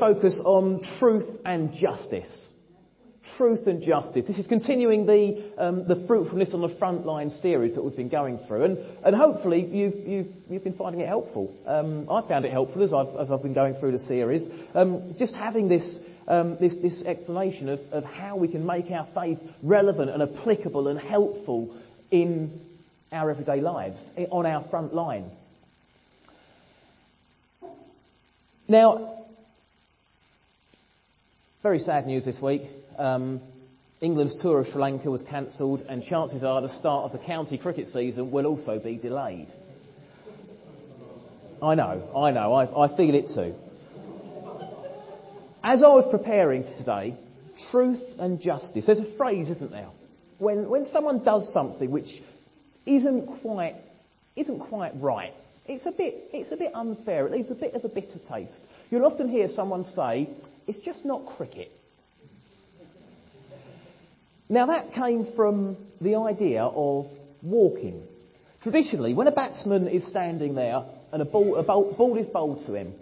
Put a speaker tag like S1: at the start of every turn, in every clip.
S1: focus on truth and justice. Truth and justice. This is continuing the, um, the fruitfulness on the front line series that we've been going through, and, and hopefully you've, you've, you've been finding it helpful. Um, I found it helpful as I've, as I've been going through the series. Um, just having this, um, this, this explanation of, of how we can make our faith relevant and applicable and helpful in our everyday lives, on our front line. Now, very sad news this week. Um, England's tour of Sri Lanka was cancelled, and chances are the start of the county cricket season will also be delayed. I know, I know, I, I feel it too. As I was preparing for today, truth and justice, there's a phrase, isn't there? When, when someone does something which isn't quite, isn't quite right, it's a, bit, it's a bit unfair, it leaves a bit of a bitter taste. You'll often hear someone say, it's just not cricket. Now that came from the idea of walking. Traditionally, when a batsman is standing there and a ball, a ball, ball is bowled to him,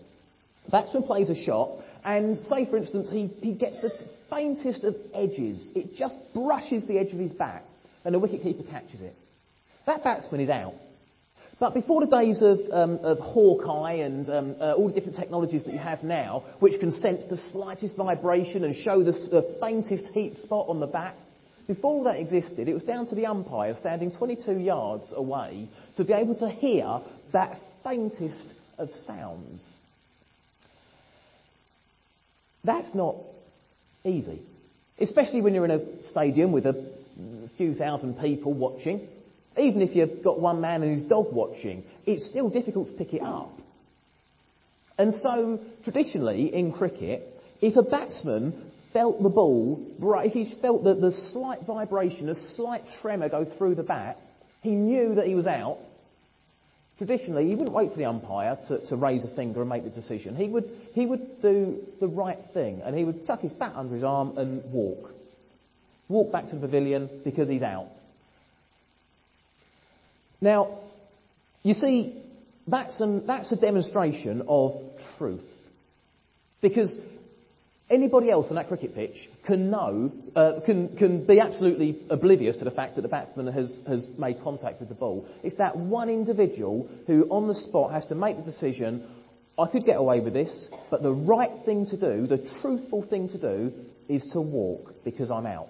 S1: batsman plays a shot, and say, for instance, he, he gets the faintest of edges. It just brushes the edge of his bat, and the wicketkeeper catches it. That batsman is out. But before the days of, um, of Hawkeye and um, uh, all the different technologies that you have now, which can sense the slightest vibration and show the, the faintest heat spot on the bat, before that existed, it was down to the umpire standing 22 yards away to be able to hear that faintest of sounds. That's not easy, especially when you're in a stadium with a few thousand people watching. Even if you've got one man his dog watching, it's still difficult to pick it up. And so, traditionally in cricket, if a batsman felt the ball, if he felt the, the slight vibration, a slight tremor go through the bat, he knew that he was out. Traditionally, he wouldn't wait for the umpire to, to raise a finger and make the decision. He would, he would do the right thing and he would tuck his bat under his arm and walk. Walk back to the pavilion because he's out. Now, you see, that's, an, that's a demonstration of truth. Because anybody else on that cricket pitch can know, uh, can, can be absolutely oblivious to the fact that the batsman has, has made contact with the ball. It's that one individual who, on the spot, has to make the decision I could get away with this, but the right thing to do, the truthful thing to do, is to walk because I'm out.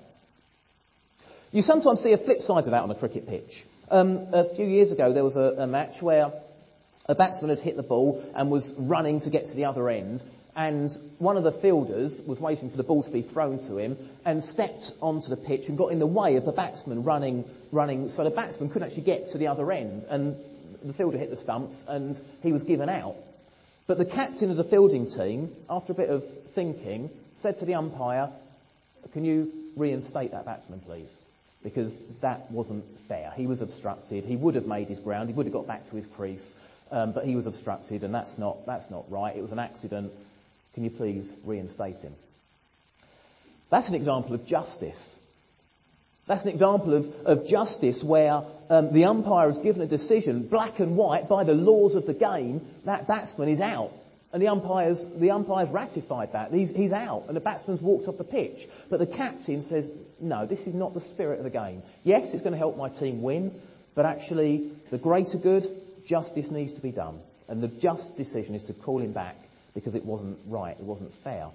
S1: You sometimes see a flip side of that on a cricket pitch. Um, a few years ago, there was a, a match where a batsman had hit the ball and was running to get to the other end, and one of the fielders was waiting for the ball to be thrown to him and stepped onto the pitch and got in the way of the batsman running, running so the batsman couldn't actually get to the other end. And the fielder hit the stumps and he was given out. But the captain of the fielding team, after a bit of thinking, said to the umpire, Can you reinstate that batsman, please? Because that wasn't fair. He was obstructed. He would have made his ground. He would have got back to his crease, um, but he was obstructed, and that's not, that's not right. It was an accident. Can you please reinstate him? That's an example of justice. That's an example of, of justice where um, the umpire has given a decision, black and white, by the laws of the game, that batsman is out. And the umpire's, the umpire's ratified that. He's, he's out, and the batsman's walked off the pitch. But the captain says, no, this is not the spirit of the game. Yes, it's going to help my team win, but actually, the greater good, justice needs to be done. And the just decision is to call him back because it wasn't right, it wasn't fair.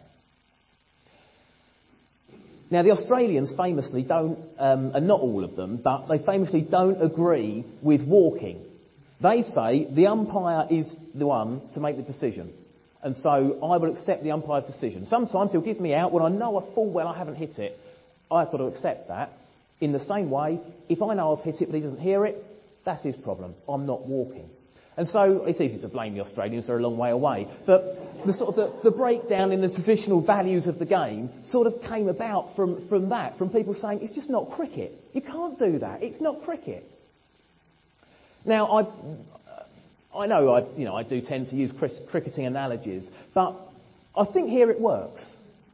S1: Now, the Australians famously don't, um, and not all of them, but they famously don't agree with walking. They say the umpire is the one to make the decision. And so I will accept the umpire's decision. Sometimes he'll give me out when I know a full well I haven't hit it. I've got to accept that. In the same way, if I know I've hit it but he doesn't hear it, that's his problem. I'm not walking. And so it's easy to blame the Australians, they're a long way away. But the sort of the, the, breakdown in the traditional values of the game sort of came about from, from that, from people saying it's just not cricket. You can't do that. It's not cricket. Now, I, I know I, you know I do tend to use cricketing analogies, but I think here it works.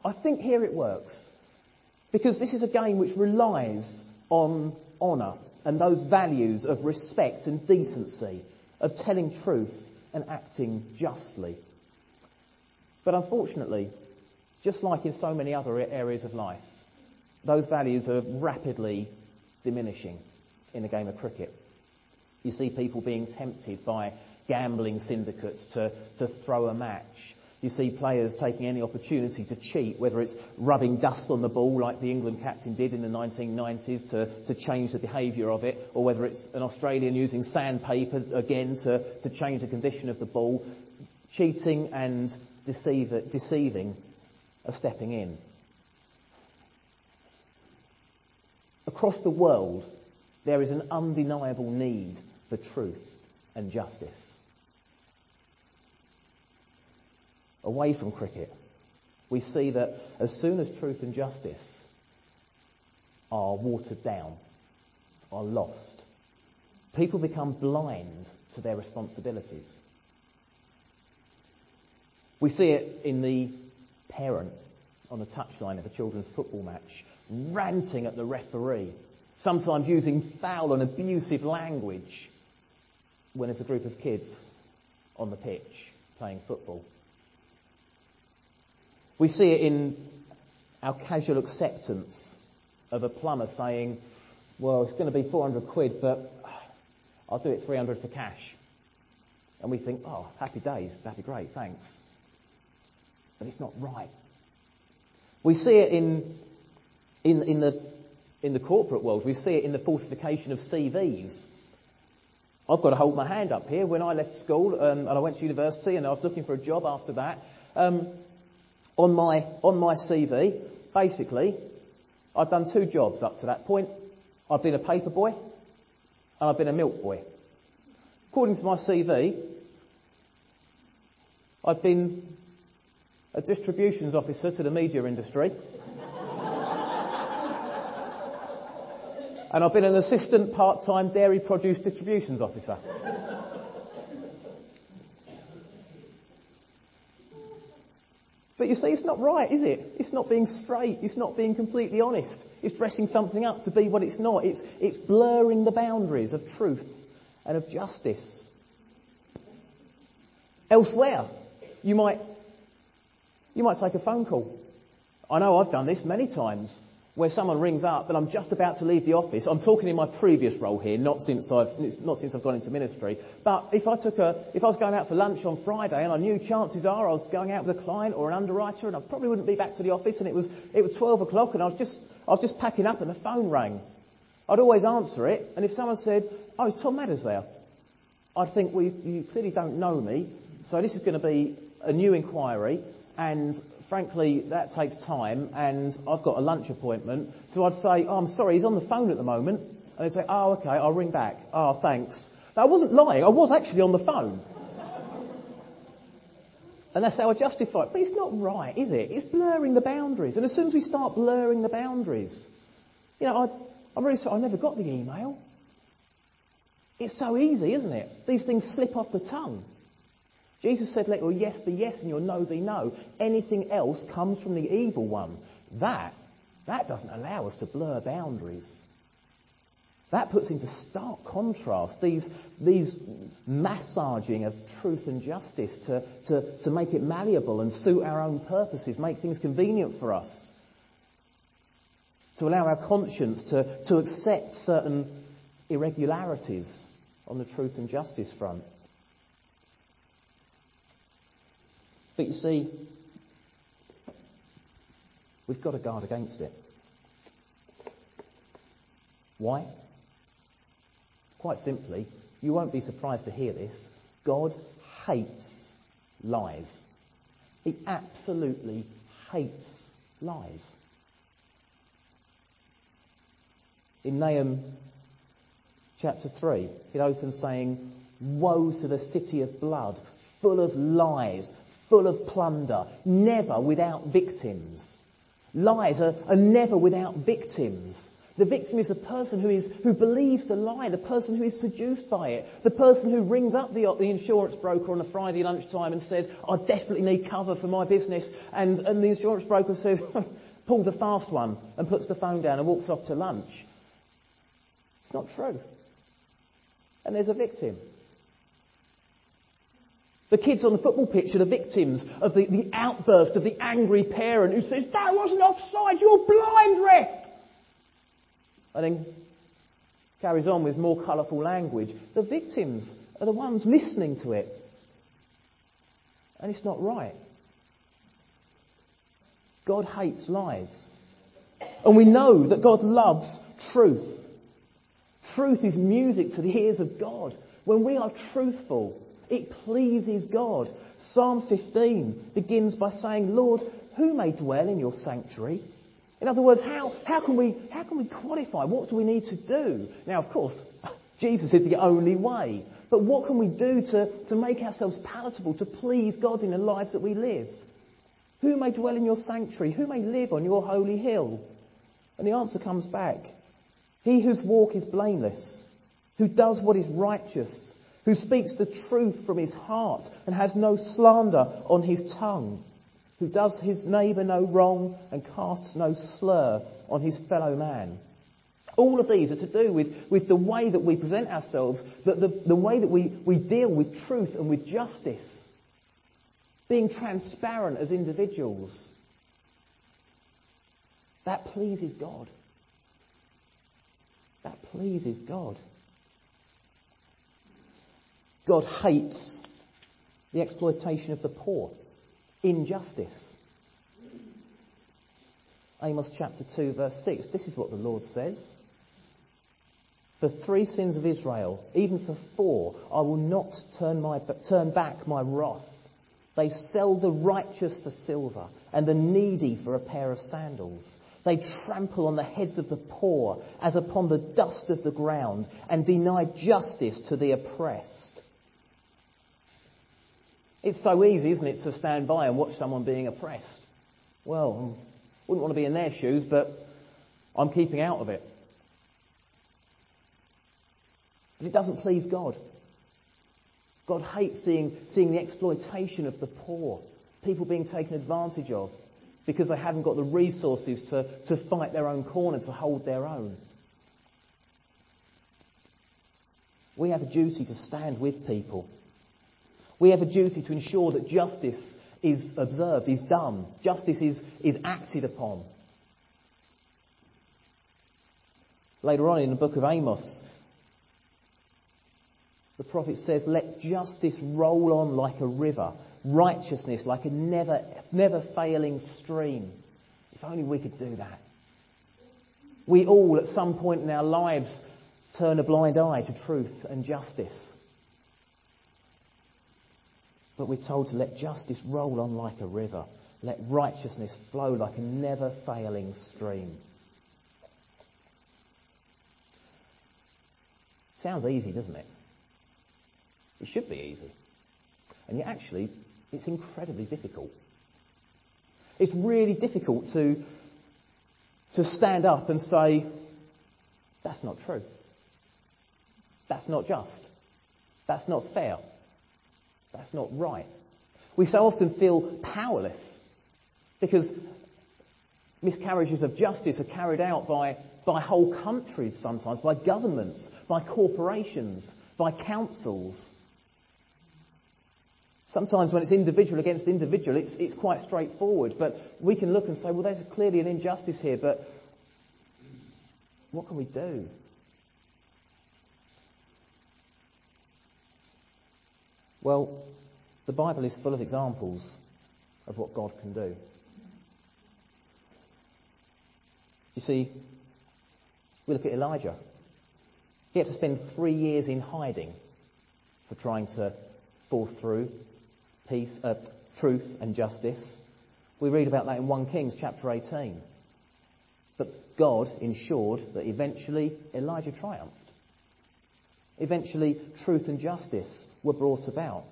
S1: I think here it works. Because this is a game which relies on honour and those values of respect and decency, of telling truth and acting justly. But unfortunately, just like in so many other areas of life, those values are rapidly diminishing in the game of cricket. You see people being tempted by gambling syndicates to, to throw a match. You see players taking any opportunity to cheat, whether it's rubbing dust on the ball like the England captain did in the 1990s to, to change the behaviour of it, or whether it's an Australian using sandpaper again to, to change the condition of the ball. Cheating and deceive, deceiving are stepping in. Across the world, there is an undeniable need for truth and justice. Away from cricket, we see that as soon as truth and justice are watered down, are lost, people become blind to their responsibilities. We see it in the parent on the touchline of a children's football match, ranting at the referee, sometimes using foul and abusive language when there's a group of kids on the pitch playing football. We see it in our casual acceptance of a plumber saying, well, it's going to be 400 quid, but I'll do it 300 for cash. And we think, oh, happy days, that'd be great, thanks. But it's not right. We see it in, in, in, the, in the corporate world. We see it in the falsification of CVs. I've got to hold my hand up here. When I left school um, and I went to university and I was looking for a job after that, um, on, my, on my CV, basically, I'd done two jobs up to that point. I'd been a paper boy and I'd been a milk boy. According to my CV, I'd been a distributions officer to the media industry. And I've been an assistant part-time dairy produce distributions officer. But you see, it's not right, is it? It's not being straight. It's not being completely honest. It's dressing something up to be what it's not. It's, it's blurring the boundaries of truth and of justice. Elsewhere, you might you might take a phone call. I know I've done this many times where someone rings up and I'm just about to leave the office. I'm talking in my previous role here, not since I've, not since I've gone into ministry. But if I, took a, if I was going out for lunch on Friday and I knew chances are I was going out with a client or an underwriter and I probably wouldn't be back to the office and it was, it was 12 o'clock and I was, just, I was just packing up and the phone rang. I'd always answer it and if someone said, oh, is Tom Madders there? I'd think, well, you, you clearly don't know me, so this is going to be a new inquiry and frankly, that takes time, and I've got a lunch appointment. So I'd say, oh, I'm sorry, he's on the phone at the moment. And they'd say, oh, okay, I'll ring back. Oh, thanks. Now, I wasn't lying, I was actually on the phone. and that's how I justify it. But it's not right, is it? It's blurring the boundaries. And as soon as we start blurring the boundaries, you know, I, I'm really sorry, I never got the email. It's so easy, isn't it? These things slip off the tongue. Jesus said, Let your yes be yes and your no be no. Anything else comes from the evil one. That, that doesn't allow us to blur boundaries. That puts into stark contrast these, these massaging of truth and justice to, to, to make it malleable and suit our own purposes, make things convenient for us, to allow our conscience to, to accept certain irregularities on the truth and justice front. But you see, we've got to guard against it. Why? Quite simply, you won't be surprised to hear this. God hates lies. He absolutely hates lies. In Nahum chapter 3, it opens saying, Woe to the city of blood, full of lies, full of plunder, never without victims. Lies are, are never without victims. The victim is the person who, is, who believes the lie, the person who is seduced by it, the person who rings up the, the insurance broker on a Friday lunchtime and says, I desperately need cover for my business. And, and the insurance broker says, pulls a fast one and puts the phone down and walks off to lunch. It's not true. And there's a victim. The kids on the football pitch are the victims of the, the outburst of the angry parent who says, That wasn't offside, you're blind, ref! And then carries on with more colourful language. The victims are the ones listening to it. And it's not right. God hates lies. And we know that God loves truth. Truth is music to the ears of God. When we are truthful, it pleases God. Psalm 15 begins by saying, Lord, who may dwell in your sanctuary? In other words, how, how, can we, how can we qualify? What do we need to do? Now, of course, Jesus is the only way. But what can we do to, to make ourselves palatable, to please God in the lives that we live? Who may dwell in your sanctuary? Who may live on your holy hill? And the answer comes back He whose walk is blameless, who does what is righteous, who speaks the truth from his heart and has no slander on his tongue, who does his neighbour no wrong and casts no slur on his fellow man. All of these are to do with, with the way that we present ourselves, the, the, the way that we, we deal with truth and with justice, being transparent as individuals. That pleases God. That pleases God. God hates the exploitation of the poor, injustice. Amos chapter 2, verse 6. This is what the Lord says. For three sins of Israel, even for four, I will not turn, my, turn back my wrath. They sell the righteous for silver and the needy for a pair of sandals. They trample on the heads of the poor as upon the dust of the ground and deny justice to the oppressed. It's so easy, isn't it, to stand by and watch someone being oppressed. Well, I wouldn't want to be in their shoes, but I'm keeping out of it. But it doesn't please God. God hates seeing, seeing the exploitation of the poor, people being taken advantage of because they haven't got the resources to, to fight their own corner, to hold their own. We have a duty to stand with people we have a duty to ensure that justice is observed, is done, justice is, is acted upon. Later on in the book of Amos, the prophet says, Let justice roll on like a river, righteousness like a never, never failing stream. If only we could do that. We all, at some point in our lives, turn a blind eye to truth and justice. But we're told to let justice roll on like a river, let righteousness flow like a never failing stream. Sounds easy, doesn't it? It should be easy. And yet, actually, it's incredibly difficult. It's really difficult to, to stand up and say, that's not true. That's not just. That's not fair. That's not right. We so often feel powerless because miscarriages of justice are carried out by, by whole countries sometimes, by governments, by corporations, by councils. Sometimes when it's individual against individual, it's, it's quite straightforward, but we can look and say, well, there's clearly an injustice here, but what can we do? Well, the Bible is full of examples of what God can do. You see, we look at Elijah. He had to spend three years in hiding for trying to force through peace, uh, truth and justice. We read about that in 1 Kings chapter 18. But God ensured that eventually Elijah triumphed. Eventually, truth and justice were brought about.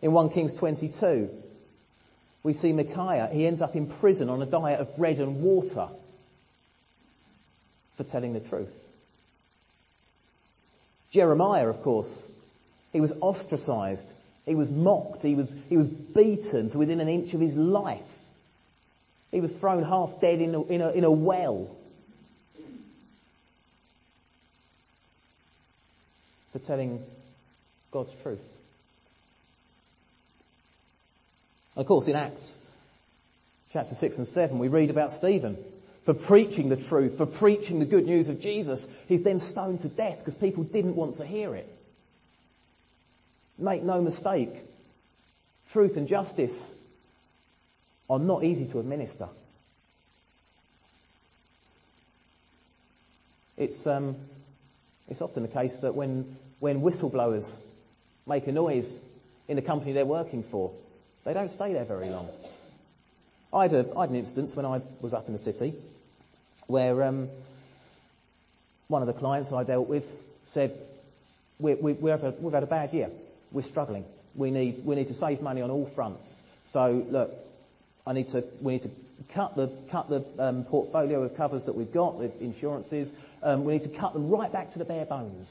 S1: In 1 Kings 22, we see Micaiah, he ends up in prison on a diet of bread and water for telling the truth. Jeremiah, of course, he was ostracized, he was mocked, he was, he was beaten to within an inch of his life. He was thrown half dead in a, in a, in a well for telling God's truth. Of course, in Acts chapter 6 and 7, we read about Stephen for preaching the truth, for preaching the good news of Jesus. He's then stoned to death because people didn't want to hear it. Make no mistake, truth and justice are not easy to administer. It's, um, it's often the case that when, when whistleblowers make a noise in the company they're working for, they don't stay there very long. I had, a, I had an instance when I was up in the city where um, one of the clients I dealt with said, we, we, we have a, We've had a bad year. We're struggling. We need, we need to save money on all fronts. So, look, I need to, we need to cut the, cut the um, portfolio of covers that we've got, the insurances. Um, we need to cut them right back to the bare bones.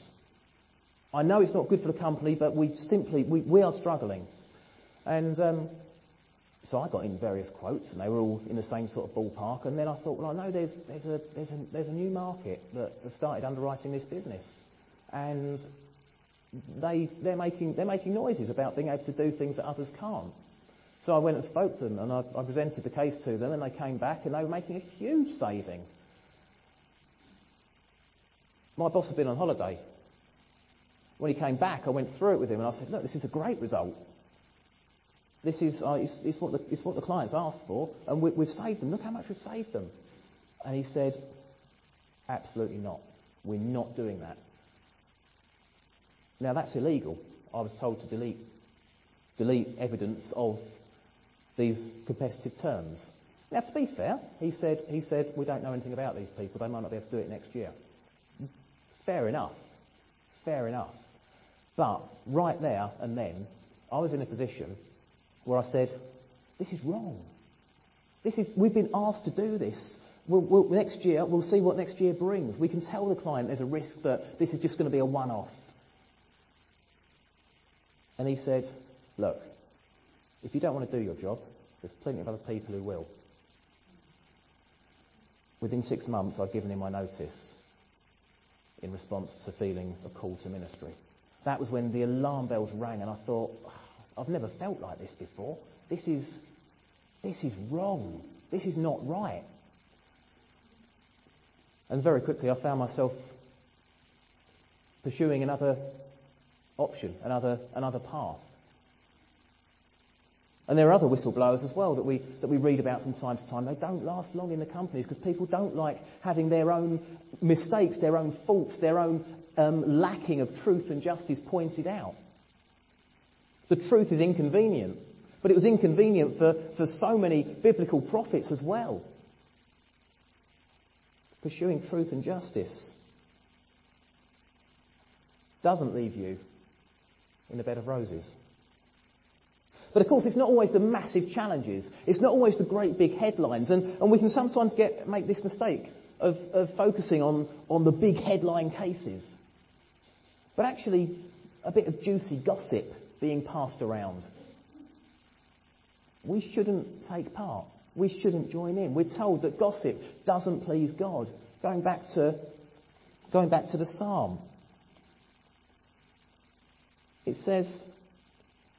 S1: I know it's not good for the company, but we simply, we, we are struggling. And um, so I got in various quotes, and they were all in the same sort of ballpark. And then I thought, well, I know there's, there's, a, there's, a, there's a new market that has started underwriting this business. And they, they're, making, they're making noises about being able to do things that others can't. So I went and spoke to them, and I, I presented the case to them, and they came back, and they were making a huge saving. My boss had been on holiday. When he came back, I went through it with him, and I said, look, this is a great result. This is uh, it's, it's, what the, it's what the clients asked for, and we, we've saved them. Look how much we've saved them. And he said, absolutely not. We're not doing that. Now that's illegal. I was told to delete, delete evidence of these competitive terms. Now, to be fair, he said, he said, we don't know anything about these people. They might not be able to do it next year. Fair enough. Fair enough. But right there and then, I was in a position where I said, this is wrong. This is, we've been asked to do this. We'll, we'll, next year, we'll see what next year brings. We can tell the client there's a risk that this is just going to be a one off. And he said, Look, if you don't want to do your job, there's plenty of other people who will. Within six months, I'd given him my notice in response to feeling a call to ministry. That was when the alarm bells rang, and I thought, I've never felt like this before. This is, this is wrong. This is not right. And very quickly, I found myself pursuing another option, another, another path. And there are other whistleblowers as well that we, that we read about from time to time. They don't last long in the companies because people don't like having their own mistakes, their own faults, their own um, lacking of truth and justice pointed out. The truth is inconvenient, but it was inconvenient for, for so many biblical prophets as well. Pursuing truth and justice doesn't leave you in a bed of roses. But of course, it's not always the massive challenges. It's not always the great big headlines. And, and we can sometimes get, make this mistake of, of focusing on, on the big headline cases. But actually, a bit of juicy gossip being passed around. We shouldn't take part. We shouldn't join in. We're told that gossip doesn't please God. Going back to, going back to the psalm. It says,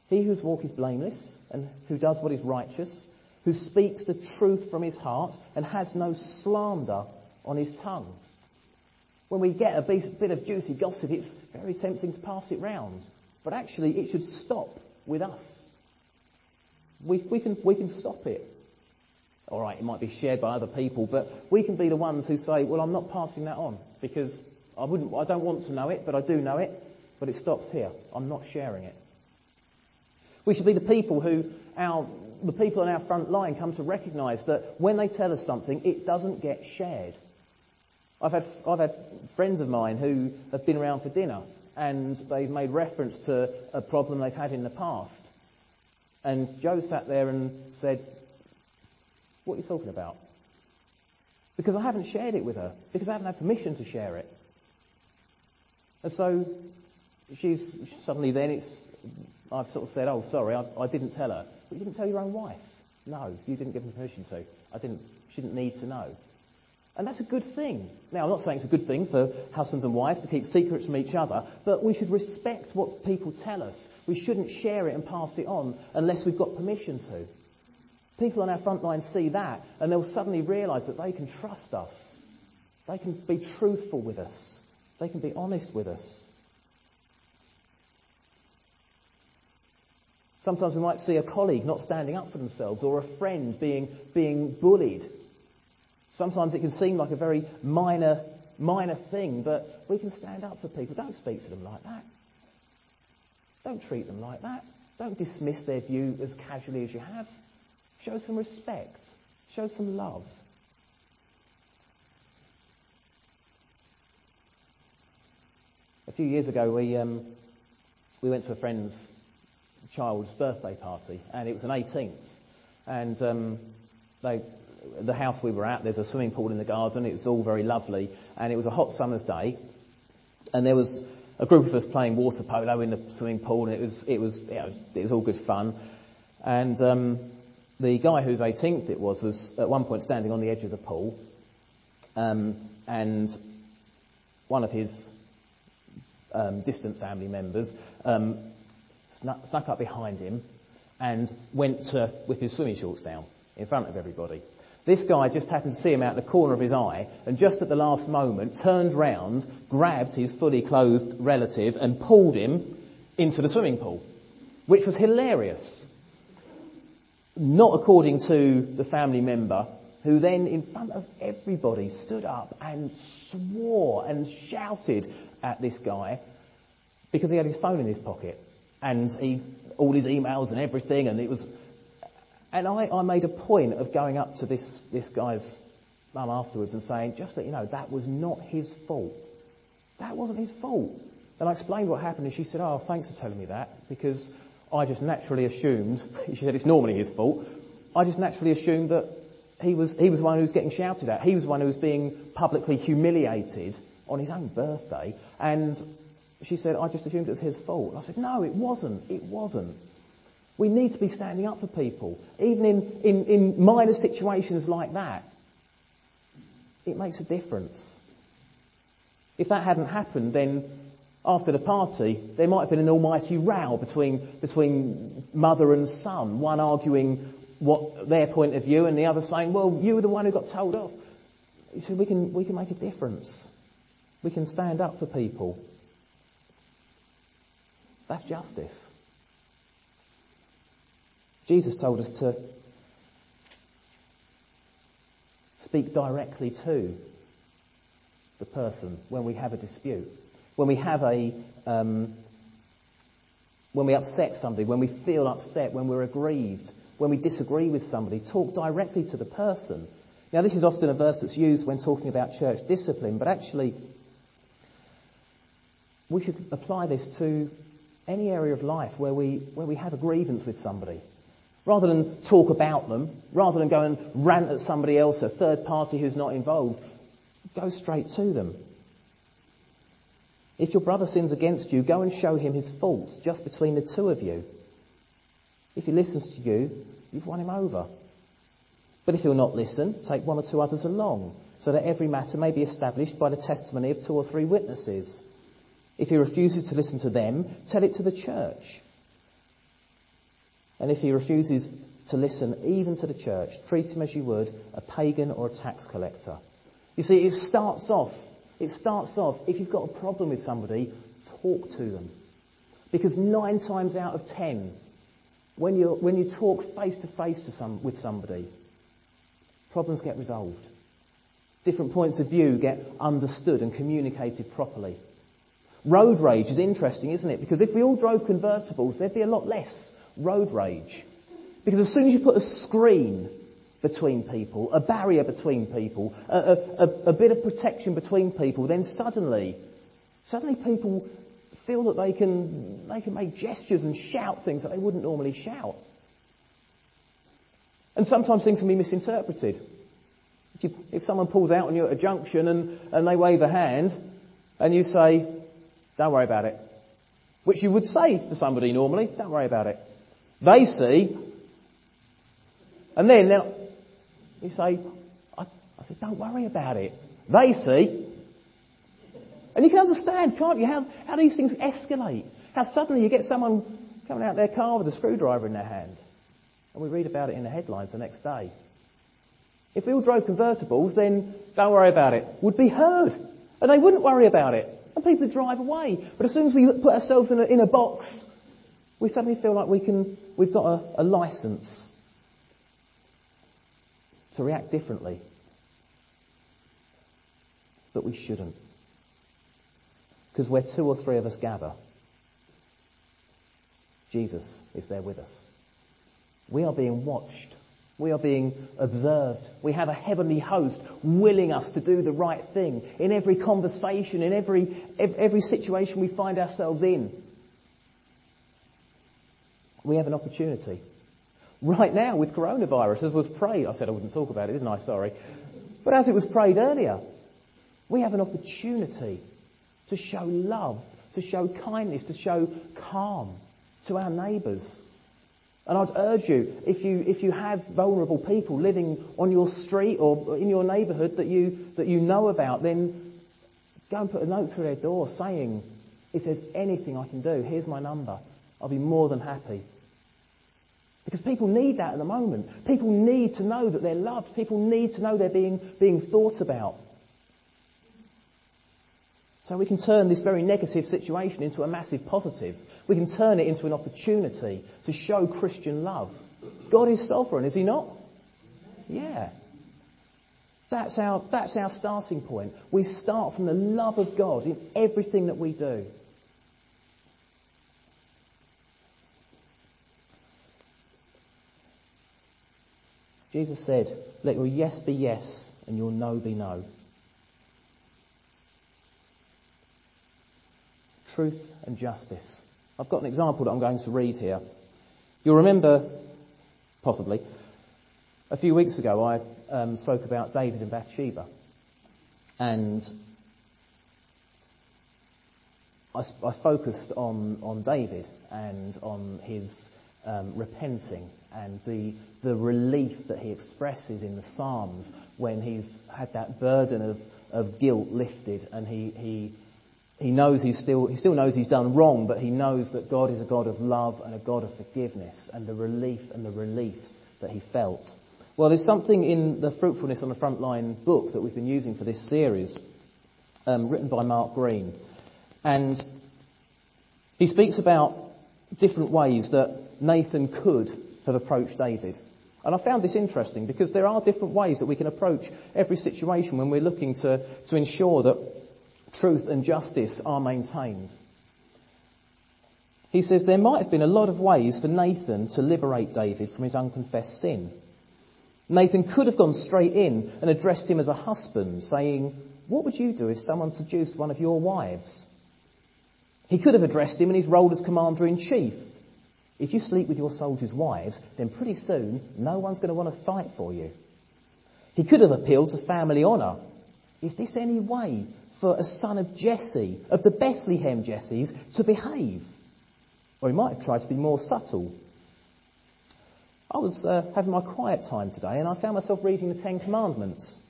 S1: He whose walk is blameless and who does what is righteous, who speaks the truth from his heart and has no slander on his tongue. When we get a bit of juicy gossip, it's very tempting to pass it round. But actually, it should stop with us. We, we, can, we can stop it. All right, it might be shared by other people, but we can be the ones who say, well, I'm not passing that on because I, wouldn't, I don't want to know it, but I do know it, but it stops here. I'm not sharing it. We should be the people who our, the people on our front line come to recognise that when they tell us something, it doesn't get shared. I've had, I've had friends of mine who have been around for dinner and they've made reference to a problem they've had in the past. And Joe sat there and said, What are you talking about? Because I haven't shared it with her, because I haven't had permission to share it. And so she's suddenly then it's I've sort of said, Oh, sorry, I, I didn't tell her. But you didn't tell your own wife. No, you didn't give her permission to. I didn't she didn't need to know. And that's a good thing. Now, I'm not saying it's a good thing for husbands and wives to keep secrets from each other, but we should respect what people tell us. We shouldn't share it and pass it on unless we've got permission to. People on our front line see that, and they'll suddenly realise that they can trust us. They can be truthful with us. They can be honest with us. Sometimes we might see a colleague not standing up for themselves or a friend being, being bullied. Sometimes it can seem like a very minor, minor thing, but we can stand up for people. Don't speak to them like that. Don't treat them like that. Don't dismiss their view as casually as you have. Show some respect. Show some love. A few years ago, we, um, we went to a friend's child's birthday party, and it was an 18th. And um, they, the house we were at, there's a swimming pool in the garden. It was all very lovely, and it was a hot summer's day, and there was a group of us playing water polo in the swimming pool, and it was it was it was, it was all good fun. And um, the guy whose 18th it was was at one point standing on the edge of the pool, um, and one of his um, distant family members um, snuck, snuck up behind him and went to whip his swimming shorts down in front of everybody. This guy just happened to see him out the corner of his eye and just at the last moment turned round, grabbed his fully clothed relative and pulled him into the swimming pool, which was hilarious. Not according to the family member, who then, in front of everybody, stood up and swore and shouted at this guy because he had his phone in his pocket and he, all his emails and everything, and it was. And I, I made a point of going up to this, this guy's mum afterwards and saying, just that you know, that was not his fault. That wasn't his fault. And I explained what happened, and she said, Oh, thanks for telling me that, because I just naturally assumed, she said it's normally his fault, I just naturally assumed that he was, he was one who was getting shouted at. He was one who was being publicly humiliated on his own birthday, and she said, I just assumed it was his fault. And I said, no, it wasn't. It wasn't. We need to be standing up for people, even in, in, in minor situations like that. It makes a difference. If that hadn't happened, then after the party, there might have been an almighty row between, between mother and son, one arguing what their point of view and the other saying, well, you were the one who got told off. Said, we can, we can make a difference. We can stand up for people. That's justice. Jesus told us to speak directly to the person when we have a dispute, when we have a, um, when we upset somebody, when we feel upset, when we're aggrieved, when we disagree with somebody, talk directly to the person. Now, this is often a verse that's used when talking about church discipline, but actually, we should apply this to any area of life where we, where we have a grievance with somebody. Rather than talk about them, rather than go and rant at somebody else, a third party who's not involved, go straight to them. If your brother sins against you, go and show him his faults just between the two of you. If he listens to you, you've won him over. But if he'll not listen, take one or two others along, so that every matter may be established by the testimony of two or three witnesses. If he refuses to listen to them, tell it to the church. And if he refuses to listen even to the church, treat him as you would a pagan or a tax collector. You see, it starts off, it starts off, if you've got a problem with somebody, talk to them. Because nine times out of ten, when, you when you talk face to face some, with somebody, problems get resolved. Different points of view get understood and communicated properly. Road rage is interesting, isn't it? Because if we all drove convertibles, there'd be a lot less road rage. Because as soon as you put a screen between people, a barrier between people, a, a, a, bit of protection between people, then suddenly, suddenly people feel that they can, they can make gestures and shout things that they wouldn't normally shout. And sometimes things can be misinterpreted. If, you, if someone pulls out on you at a junction and, and they wave a hand, and you say, don't worry about it. Which you would say to somebody normally, don't worry about it. They see, and then now, you say, I, I said, don't worry about it. They see. And you can understand, can't you, how, how these things escalate. How suddenly you get someone coming out of their car with a screwdriver in their hand. And we read about it in the headlines the next day. If we all drove convertibles, then don't worry about it. Would be heard. And they wouldn't worry about it. And people would drive away. But as soon as we put ourselves in a, in a box, we suddenly feel like we can, we've got a, a license to react differently. But we shouldn't. Because where two or three of us gather, Jesus is there with us. We are being watched. We are being observed. We have a heavenly host willing us to do the right thing in every conversation, in every, every situation we find ourselves in. We have an opportunity. Right now, with coronavirus, as was prayed, I said I wouldn't talk about it, didn't I? Sorry. But as it was prayed earlier, we have an opportunity to show love, to show kindness, to show calm to our neighbours. And I'd urge you, if you, if you have vulnerable people living on your street or in your neighbourhood that you, that you know about, then go and put a note through their door saying, if there's anything I can do, here's my number. I'll be more than happy. Because people need that at the moment. People need to know that they're loved. People need to know they're being, being thought about. So we can turn this very negative situation into a massive positive. We can turn it into an opportunity to show Christian love. God is sovereign, is he not? Yeah. That's our, that's our starting point. We start from the love of God in everything that we do. Jesus said, Let your yes be yes and your no be no. truth and justice. I've got an example that I'm going to read here. You'll remember, possibly, a few weeks ago I um, spoke about David and Bathsheba. And I, I focused on, on David and on his um, repenting and the, the relief that he expresses in the Psalms when he's had that burden of, of guilt lifted and he, he he knows he's still, he still knows he's done wrong, but he knows that God is a God of love and a God of forgiveness and the relief and the release that he felt. Well, there's something in the Fruitfulness on the Frontline book that we've been using for this series, um, written by Mark Greene. And he speaks about different ways that Nathan could have approached David. And I found this interesting because there are different ways that we can approach every situation when we're looking to, to ensure that truth and justice are maintained. He says there might have been a lot of ways for Nathan to liberate David from his unconfessed sin. Nathan could have gone straight in and addressed him as a husband, saying, What would you do if someone seduced one of your wives? He could have addressed him in his role as commander in chief. If you sleep with your soldiers' wives, then pretty soon no one's going to want to fight for you. He could have appealed to family honour. Is this any way for a son of Jesse, of the Bethlehem Jesses, to behave. Or he might have tried to be more subtle. I was uh, having my quiet time today and I found myself reading the Ten Commandments.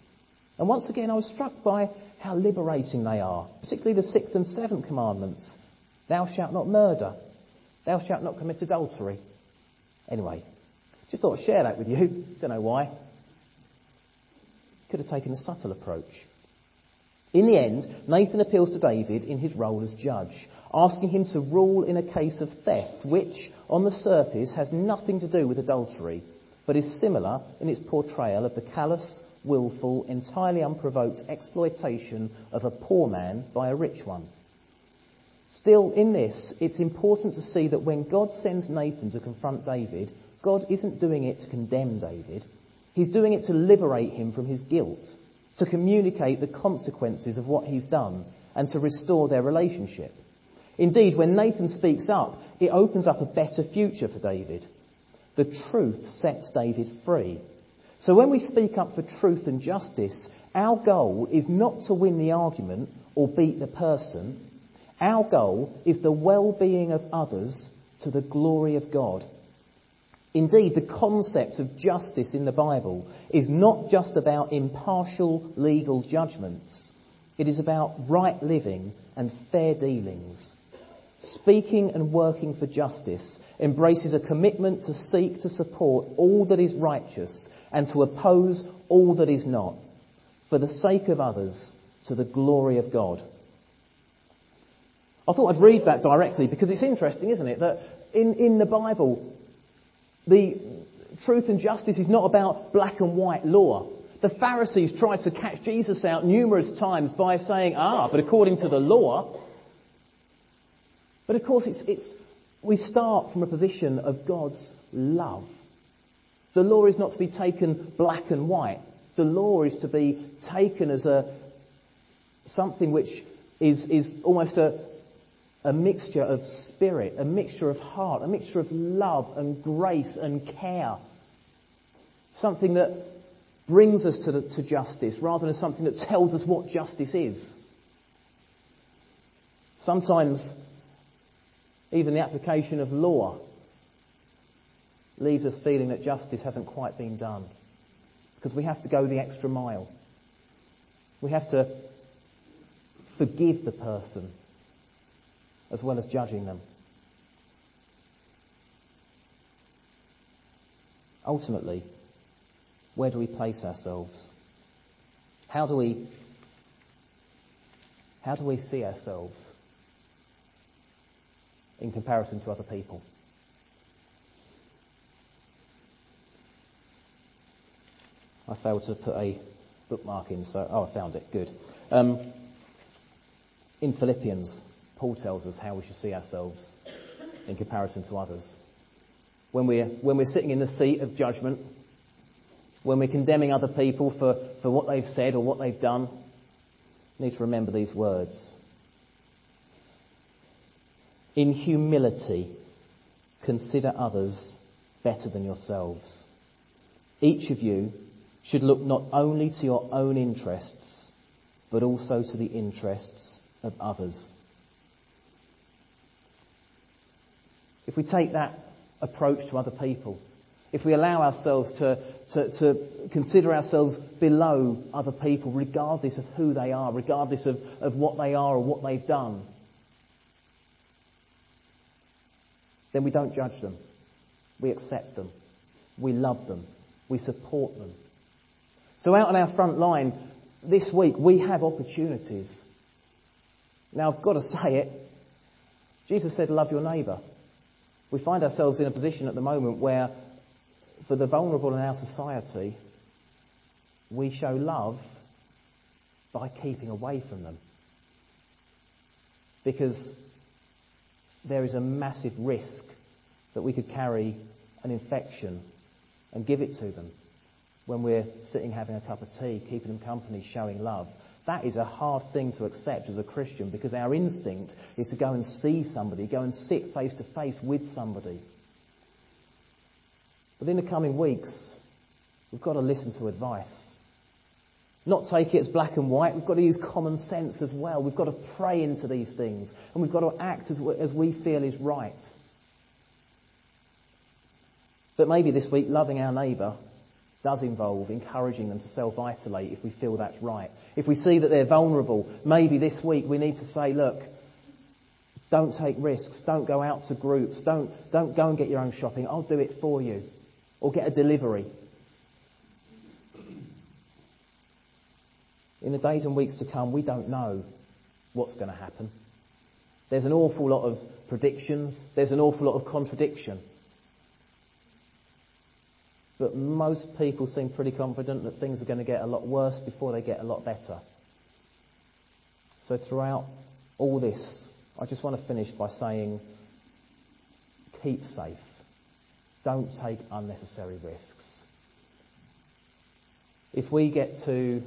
S1: And once again, I was struck by how liberating they are, particularly the sixth and seventh commandments. Thou shalt not murder. Thou shalt not commit adultery. Anyway, just thought I'd share that with you. Don't know why. Could have taken a subtle approach. In the end, Nathan appeals to David in his role as judge, asking him to rule in a case of theft, which, on the surface, has nothing to do with adultery, but is similar in its portrayal of the callous, willful, entirely unprovoked exploitation of a poor man by a rich one. Still, in this, it's important to see that when God sends Nathan to confront David, God isn't doing it to condemn David. He's doing it to liberate him from his guilt to communicate the consequences of what he's done and to restore their relationship. Indeed, when Nathan speaks up, it opens up a better future for David. The truth sets David free. So when we speak up for truth and justice, our goal is not to win the argument or beat the person. Our goal is the well-being of others to the glory of God. Indeed, the concept of justice in the Bible is not just about impartial legal judgments. It is about right living and fair dealings. Speaking and working for justice embraces a commitment to seek to support all that is righteous and to oppose all that is not, for the sake of others, to the glory of God. I thought I'd read that directly because it's interesting, isn't it? That in, in the Bible, the truth and justice is not about black and white law. The Pharisees tried to catch Jesus out numerous times by saying, ah, but according to the law. But of course, it's, it's, we start from a position of God's love. The law is not to be taken black and white. The law is to be taken as a, something which is, is almost a, a mixture of spirit, a mixture of heart, a mixture of love and grace and care. Something that brings us to, the, to justice rather than something that tells us what justice is. Sometimes, even the application of law leaves us feeling that justice hasn't quite been done because we have to go the extra mile. We have to forgive the person as well as judging them. Ultimately, where do we place ourselves? How do we how do we see ourselves in comparison to other people? I failed to put a bookmark in, so oh, I found it. Good. Um, in Philippians, Paul tells us how we should see ourselves in comparison to others. When we're, when we're sitting in the seat of judgment, when we're condemning other people for, for what they've said or what they've done, we need to remember these words. In humility, consider others better than yourselves. Each of you should look not only to your own interests, but also to the interests of others. If we take that approach to other people, if we allow ourselves to, to, to, consider ourselves below other people, regardless of who they are, regardless of, of what they are or what they've done, then we don't judge them. We accept them. We love them. We support them. So, out on our front line this week, we have opportunities. Now, I've got to say it. Jesus said, Love your neighbour. We find ourselves in a position at the moment where, for the vulnerable in our society, we show love by keeping away from them. Because there is a massive risk that we could carry an infection and give it to them when we're sitting having a cup of tea, keeping them company, showing love. That is a hard thing to accept as a Christian because our instinct is to go and see somebody, go and sit face to face with somebody. But in the coming weeks, we've got to listen to advice. Not take it as black and white. We've got to use common sense as well. We've got to pray into these things. And we've got to act as, as we feel is right. But maybe this week, loving our neighbour does involve encouraging them to self isolate if we feel that's right. If we see that they're vulnerable, maybe this week we need to say, look, don't take risks, don't go out to groups, don't, don't go and get your own shopping, I'll do it for you. Or get a delivery. In the days and weeks to come, we don't know what's going to happen. There's an awful lot of predictions, there's an awful lot of contradiction. But most people seem pretty confident that things are going to get a lot worse before they get a lot better. So, throughout all this, I just want to finish by saying keep safe. Don't take unnecessary risks. If we get to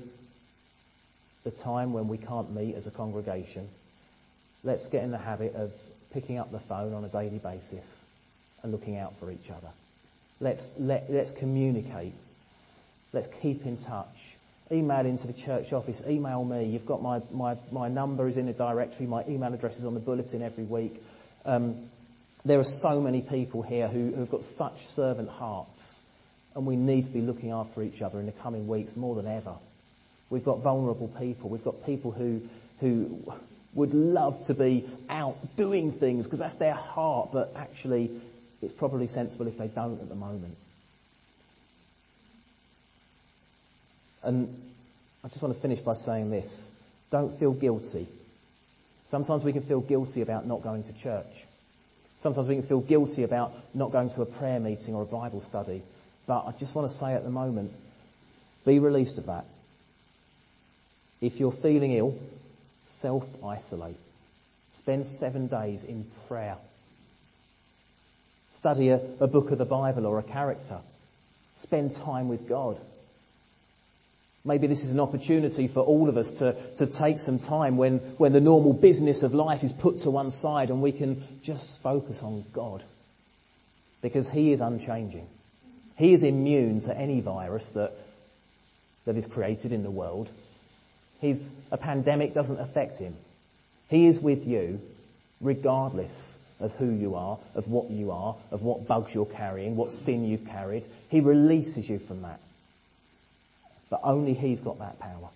S1: the time when we can't meet as a congregation, let's get in the habit of picking up the phone on a daily basis and looking out for each other. Let's, let, let's communicate. Let's keep in touch. Email into the church office. Email me. You've got my, my, my number is in the directory. My email address is on the bulletin every week. Um, There are so many people here who, who've got such servant hearts, and we need to be looking after each other in the coming weeks more than ever. We've got vulnerable people. We've got people who, who would love to be out doing things because that's their heart, but actually, it's probably sensible if they don't at the moment. And I just want to finish by saying this don't feel guilty. Sometimes we can feel guilty about not going to church. Sometimes we can feel guilty about not going to a prayer meeting or a Bible study. But I just want to say at the moment be released of that. If you're feeling ill, self isolate. Spend seven days in prayer. Study a, a book of the Bible or a character. Spend time with God. Maybe this is an opportunity for all of us to, to take some time when, when the normal business of life is put to one side and we can just focus on God. Because He is unchanging. He is immune to any virus that, that is created in the world. His, a pandemic doesn't affect him. He is with you regardless of who you are, of what you are, of what bugs you're carrying, what sin you've carried. He releases you from that. But only He's got that power.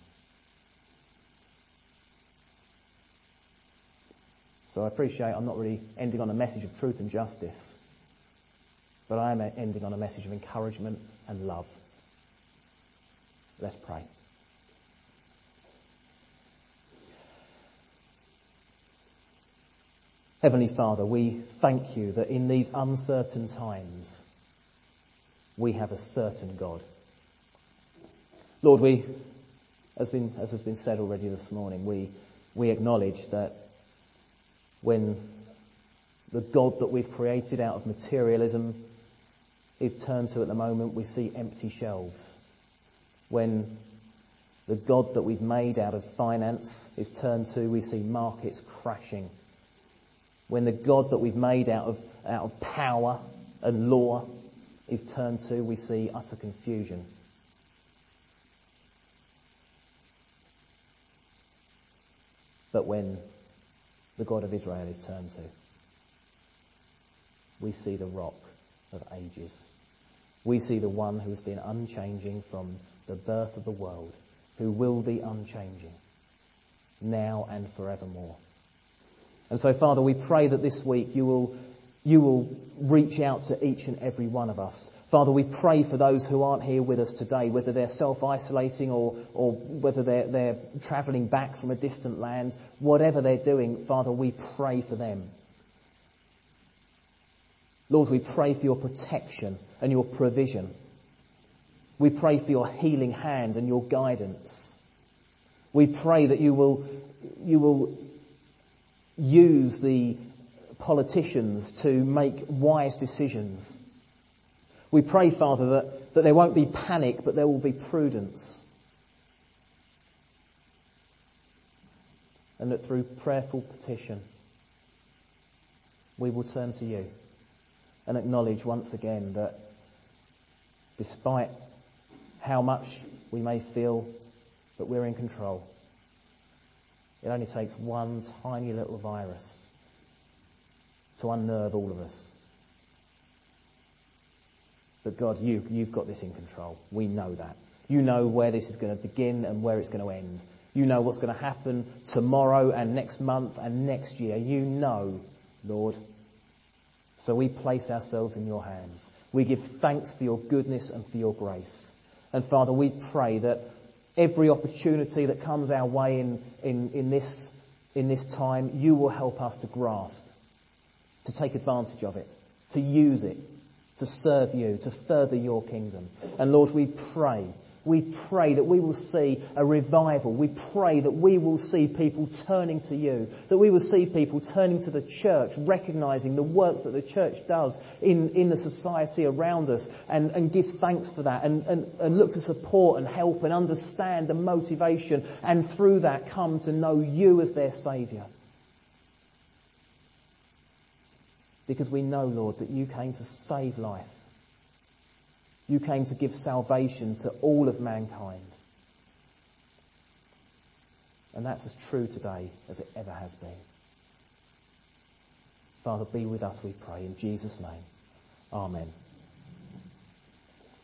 S1: So I appreciate I'm not really ending on a message of truth and justice, but I am ending on a message of encouragement and love. Let's pray. Heavenly Father, we thank you that in these uncertain times we have a certain God. Lord, we, as, been, as has been said already this morning, we, we acknowledge that when the God that we've created out of materialism is turned to at the moment, we see empty shelves. When the God that we've made out of finance is turned to, we see markets crashing when the God that we've made out of, out of power and law is turned to, we see utter confusion. But when the God of Israel is turned to, we see the rock of ages. We see the one who has been unchanging from the birth of the world, who will be unchanging now and forevermore. And so, Father, we pray that this week you will, you will reach out to each and every one of us. Father, we pray for those who aren't here with us today, whether they're self isolating or, or whether they're, they're travelling back from a distant land, whatever they're doing, Father, we pray for them. Lord, we pray for your protection and your provision. We pray for your healing hand and your guidance. We pray that you will, you will use the politicians to make wise decisions. We pray, Father, that, that there won't be panic, but there will be prudence. And that through prayerful petition, we will turn to you and acknowledge once again that despite how much we may feel that we're in control, it only takes one tiny little virus to unnerve all of us. But God, you, you've got this in control. We know that. You know where this is going to begin and where it's going to end. You know what's going to happen tomorrow and next month and next year. You know, Lord. So we place ourselves in your hands. We give thanks for your goodness and for your grace. And Father, we pray that every opportunity that comes our way in, in, in, this, in this time, you will help us to grasp, to take advantage of it, to use it, to serve you, to further your kingdom. And Lord, we pray we pray that we will see a revival. We pray that we will see people turning to you, that we will see people turning to the church, recognizing the work that the church does in, in the society around us, and, and give thanks for that, and, and, and look to support and help and understand the motivation, and through that come to know you as their Saviour. Because we know, Lord, that you came to save life. You came to give salvation to all of mankind. And that's as true today as it ever has been. Father, be with us, we pray, in Jesus' name. Amen.